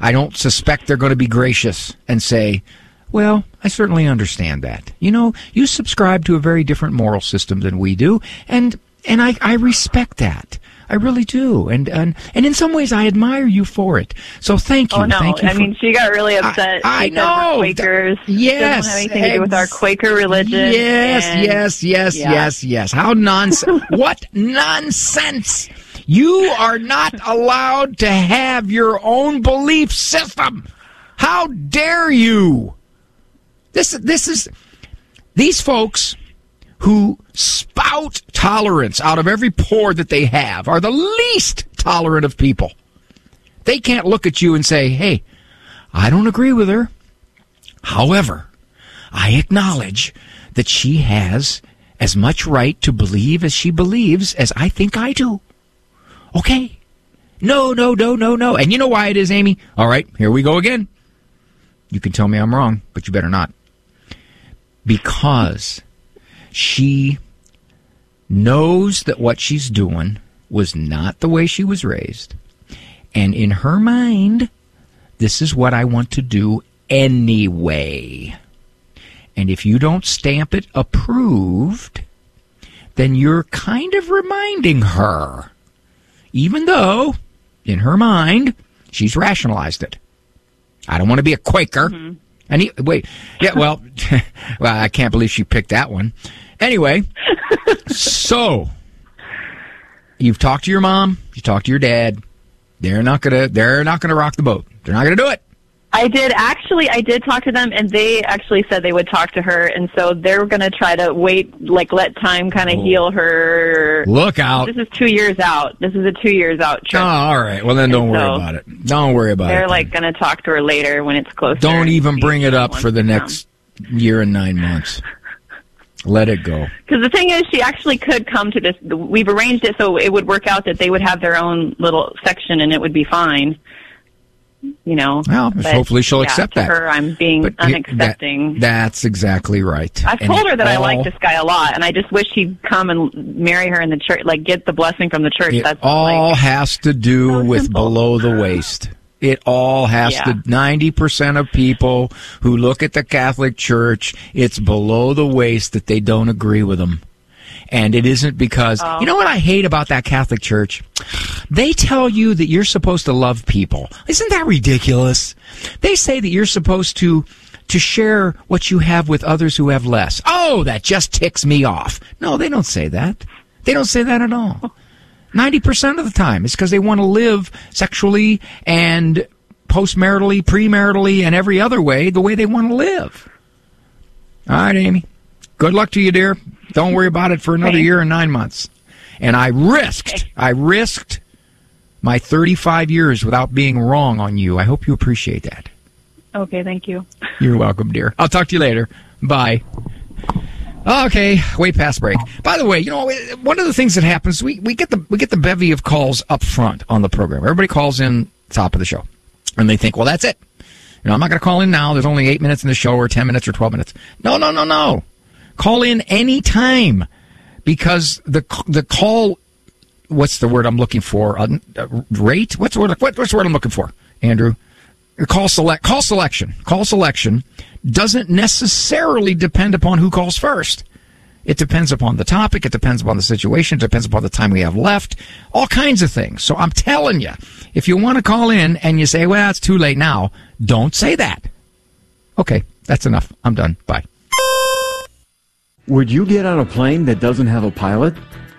I don't suspect they're going to be gracious and say, Well, I certainly understand that. You know, you subscribe to a very different moral system than we do, and and I, I respect that. I really do, and and and in some ways, I admire you for it. So thank you. Oh no! Thank you I for- mean, she got really upset. I- I know. Quakers. Yes, doesn't have anything to do with our Quaker religion. Yes, and- yes, yes, yeah. yes, yes. How nonsense! <laughs> what nonsense! You are not allowed to have your own belief system. How dare you? This this is these folks who spout tolerance out of every pore that they have are the least tolerant of people. They can't look at you and say, "Hey, I don't agree with her." However, I acknowledge that she has as much right to believe as she believes as I think I do. Okay. No, no, no, no, no. And you know why it is, Amy? All right, here we go again. You can tell me I'm wrong, but you better not. Because she knows that what she's doing was not the way she was raised. And in her mind, this is what I want to do anyway. And if you don't stamp it approved, then you're kind of reminding her, even though in her mind she's rationalized it. I don't want to be a Quaker. Mm-hmm. And he, wait, yeah, well, <laughs> well, I can't believe she picked that one. Anyway, <laughs> so you've talked to your mom, you talked to your dad. They're not gonna, they're not gonna rock the boat. They're not gonna do it. I did actually. I did talk to them, and they actually said they would talk to her, and so they're going to try to wait, like let time kind of oh. heal her. Oh. Look out. This is two years out. This is a two years out Oh, all right. Well, then don't And worry so about it. Don't worry about it. They're like going to talk to her later when it's closer. Don't even bring it up for the next year and nine months. Let it go. Because the thing is, she actually could come to this. We've arranged it so it would work out that they would have their own little section, and it would be fine. You know. Well, But, hopefully she'll yeah, accept to that. Her, I'm being But unaccepting. That, that's exactly right. I've And told her that I like this guy a lot, and I just wish he'd come and marry her in the church, like get the blessing from the church. It That's all like, has to do with below the waist. It all has Yeah. to. Ninety percent of people who look at the Catholic Church, it's below the waist that they don't agree with them, and it isn't because Oh. you know what I hate about that Catholic Church. They tell you that you're supposed to love people. Isn't that ridiculous? They say that you're supposed to to share what you have with others who have less. Oh, that just ticks me off. No, they don't say that. They don't say that at all. 90% of the time it's because they want to live sexually and postmaritally, premaritally, and every other way the way they want to live. All right, Amy. Good luck to you, dear. Don't worry about it for another Thanks. year and nine months. And I risked, I risked my 35 years without being wrong on you. I hope you appreciate that. okay, thank you. You're welcome, dear. I'll talk to you later. Bye. Okay, way past break. By the way, you know, one of the things that happens, we, we get the we get the bevy of calls up front on the program. Everybody calls in top of the show, and they think, well, that's it. You know, I'm not going to call in now. There's only eight minutes in the show, or ten minutes, or twelve minutes. No, no, no, no. Call in any time because the the call. What's the word I'm looking for? Uh, uh, rate? What's the word? What, what's the word I'm looking for, Andrew? call select call selection call selection doesn't necessarily depend upon who calls first. It depends upon the topic it depends upon the situation it depends upon the time we have left all kinds of things. So i'm telling you if you want to call in and you say well it's too late now don't say that. Okay that's enough. I'm done. Bye. Would you get on a plane that doesn't have a pilot?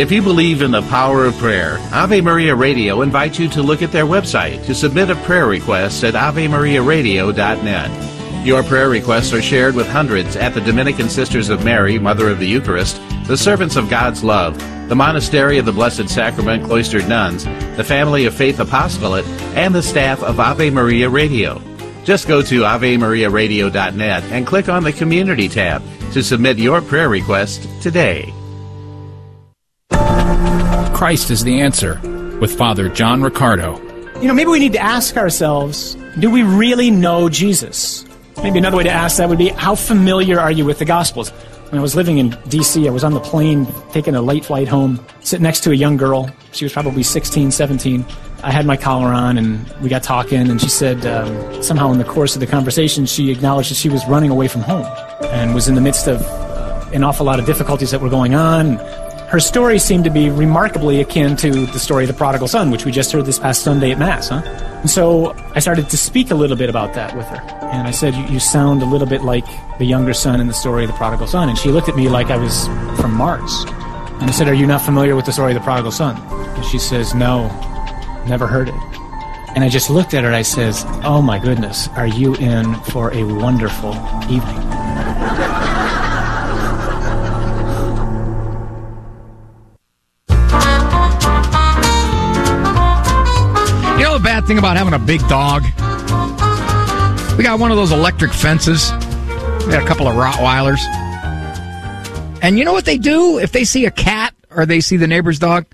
If you believe in the power of prayer, Ave Maria Radio invites you to look at their website to submit a prayer request at AveMariaRadio.net. Your prayer requests are shared with hundreds at the Dominican Sisters of Mary, Mother of the Eucharist, the Servants of God's Love, the Monastery of the Blessed Sacrament Cloistered Nuns, the Family of Faith Apostolate, and the staff of Ave Maria Radio. Just go to AveMariaRadio.net and click on the Community tab to submit your prayer request today. Christ is the answer with Father John Riccardo. You know, maybe we need to ask ourselves do we really know Jesus? Maybe another way to ask that would be how familiar are you with the Gospels? When I was living in D.C., I was on the plane taking a late flight home, sitting next to a young girl. She was probably 16, 17. I had my collar on and we got talking, and she said um, somehow in the course of the conversation, she acknowledged that she was running away from home and was in the midst of uh, an awful lot of difficulties that were going on. Her story seemed to be remarkably akin to the story of the prodigal son, which we just heard this past Sunday at Mass, huh? And so I started to speak a little bit about that with her. And I said, You sound a little bit like the younger son in the story of the prodigal son. And she looked at me like I was from Mars. And I said, Are you not familiar with the story of the prodigal son? And she says, No, never heard it. And I just looked at her and I says, Oh my goodness, are you in for a wonderful evening? Bad thing about having a big dog? We got one of those electric fences. We got a couple of Rottweilers. And you know what they do if they see a cat or they see the neighbor's dog?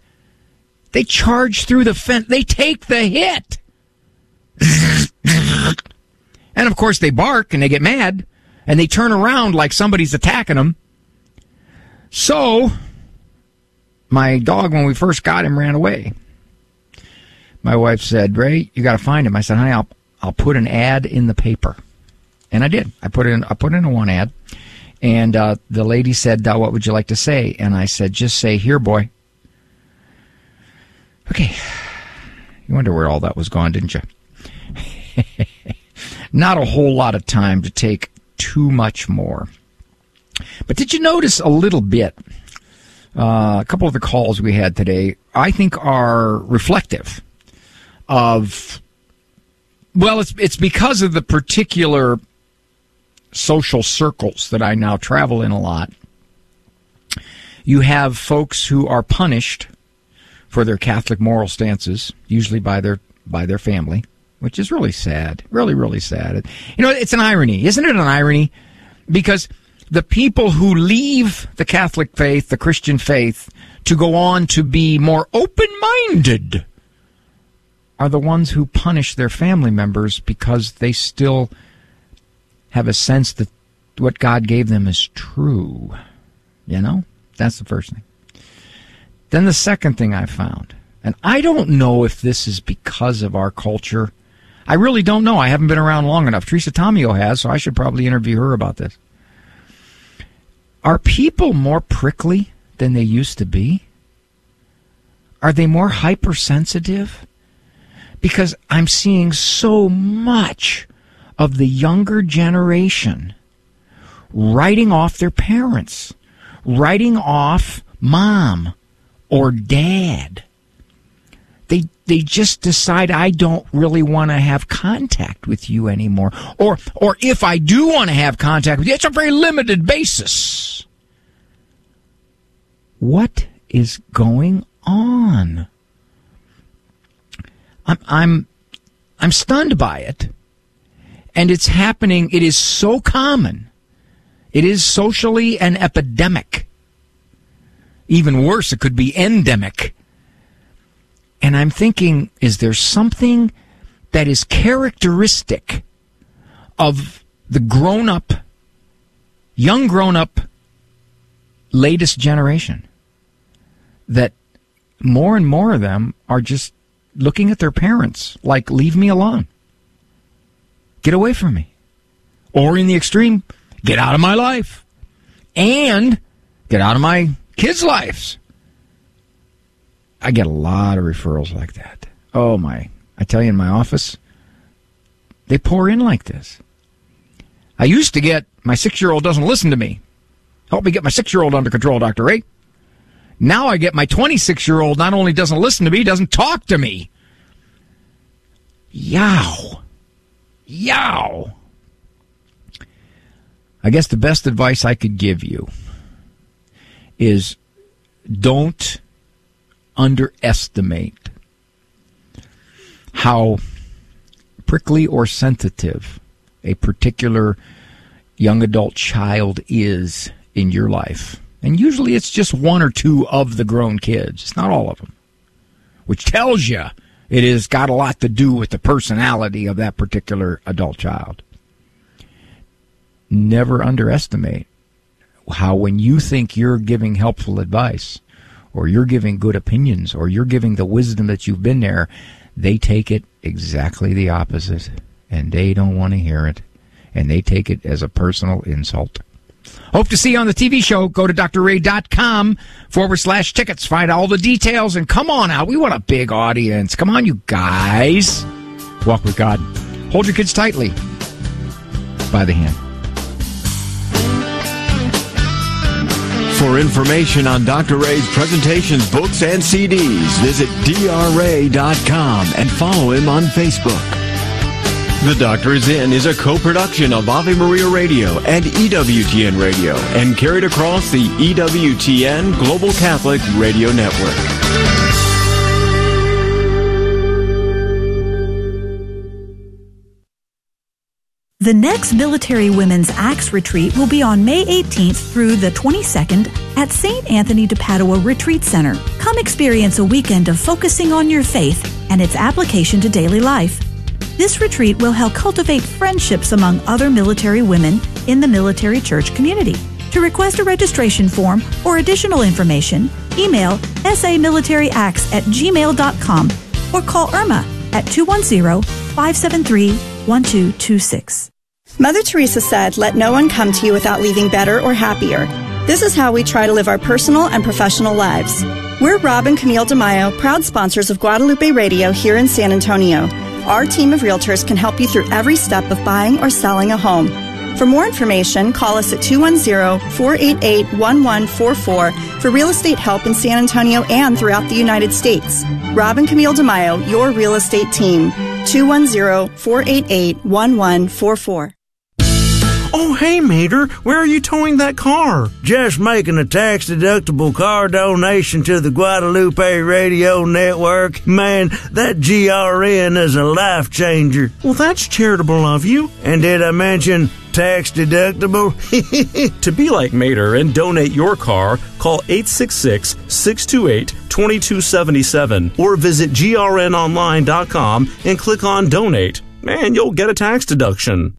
They charge through the fence. They take the hit. <laughs> and of course, they bark and they get mad and they turn around like somebody's attacking them. So, my dog, when we first got him, ran away. My wife said, Ray, you got to find him. I said, honey, I'll, I'll put an ad in the paper. And I did. I put in, I put in a one ad. And uh, the lady said, what would you like to say? And I said, just say, here, boy. Okay. You wonder where all that was gone, didn't you? <laughs> Not a whole lot of time to take too much more. But did you notice a little bit? Uh, a couple of the calls we had today, I think, are reflective of. Well, it's it's because of the particular social circles that I now travel in a lot. You have folks who are punished for their Catholic moral stances, usually by their by their family, which is really sad. Really, really sad. You know, it's an irony, isn't it? An irony because the people who leave the Catholic faith, the Christian faith, to go on to be more open minded are the ones who punish their family members because they still have a sense that what God gave them is true. You know? That's the first thing. Then the second thing I found, and I don't know if this is because of our culture. I really don't know. I haven't been around long enough. Teresa Tomeo has, so I should probably interview her about this. Are people more prickly than they used to be? Are they more hypersensitive? Because I'm seeing so much of the younger generation writing off their parents, writing off mom or dad. They they just decide I don't really want to have contact with you anymore. Or or if I do want to have contact with you, it's a very limited basis. What is going on? I'm I'm I'm stunned by it. And it's happening, it is so common. It is socially an epidemic. Even worse, it could be endemic. And I'm thinking, is there something that is characteristic of the grown up, young grown up, latest generation? That more and more of them are just looking at their parents like, leave me alone. Get away from me. Or in the extreme, get out of my life. And get out of my kids' lives. I get a lot of referrals like that. Oh my. I tell you in my office, they pour in like this. I used to get my six year old doesn't listen to me. Help me get my six year old under control, Dr. Ray. Now I get my 26 year old not only doesn't listen to me, doesn't talk to me. Yow. Yow. I guess the best advice I could give you is don't underestimate how prickly or sensitive a particular young adult child is in your life. And usually it's just one or two of the grown kids. It's not all of them. Which tells you it has got a lot to do with the personality of that particular adult child. Never underestimate how when you think you're giving helpful advice or you're giving good opinions or you're giving the wisdom that you've been there, they take it exactly the opposite and they don't want to hear it and they take it as a personal insult. Hope to see you on the TV show. Go to drray.com forward slash tickets. Find all the details and come on out. We want a big audience. Come on, you guys. Walk with God. Hold your kids tightly by the hand. For information on Dr. Ray's presentations, books, and CDs, visit drray.com and follow him on Facebook. The Doctor is In is a co-production of Ave Maria Radio and EWTN Radio and carried across the EWTN Global Catholic Radio Network. The next Military Women's Acts Retreat will be on May 18th through the 22nd at St. Anthony de Padua Retreat Center. Come experience a weekend of focusing on your faith and its application to daily life. This retreat will help cultivate friendships among other military women in the military church community. To request a registration form or additional information, email samilitaryacts at gmail.com or call Irma at 210-573-1226. Mother Teresa said, let no one come to you without leaving better or happier. This is how we try to live our personal and professional lives. We're Rob and Camille DeMaio, proud sponsors of Guadalupe Radio here in San Antonio. Our team of realtors can help you through every step of buying or selling a home. For more information, call us at 210-488-1144 for real estate help in San Antonio and throughout the United States. Rob and Camille DeMaio, your real estate team. 210-488-1144. Oh, hey, Mater, where are you towing that car? Just making a tax deductible car donation to the Guadalupe Radio Network. Man, that GRN is a life changer. Well, that's charitable of you. And did I mention tax deductible? <laughs> to be like Mater and donate your car, call 866 628 2277 or visit grnonline.com and click on donate. And you'll get a tax deduction.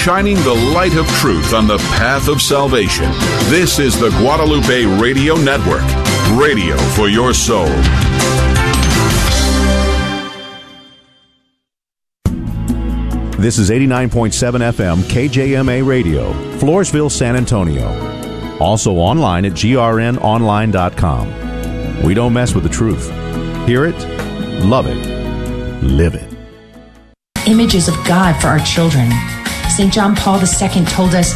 Shining the light of truth on the path of salvation. This is the Guadalupe Radio Network, radio for your soul. This is 89.7 FM KJMA Radio, Floresville, San Antonio. Also online at grnonline.com. We don't mess with the truth. Hear it, love it, live it. Images of God for our children St. John Paul II told us,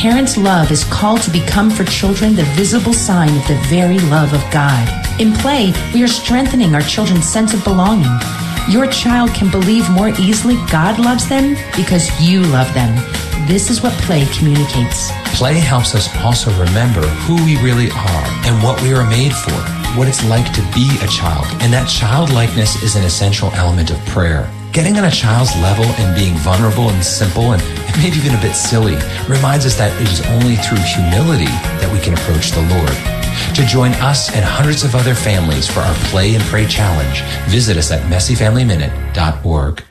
Parents' love is called to become for children the visible sign of the very love of God. In play, we are strengthening our children's sense of belonging. Your child can believe more easily God loves them because you love them. This is what play communicates. Play helps us also remember who we really are and what we are made for, what it's like to be a child. And that childlikeness is an essential element of prayer. Getting on a child's level and being vulnerable and simple and maybe even a bit silly reminds us that it is only through humility that we can approach the Lord. To join us and hundreds of other families for our Play and Pray Challenge, visit us at messyfamilyminute.org.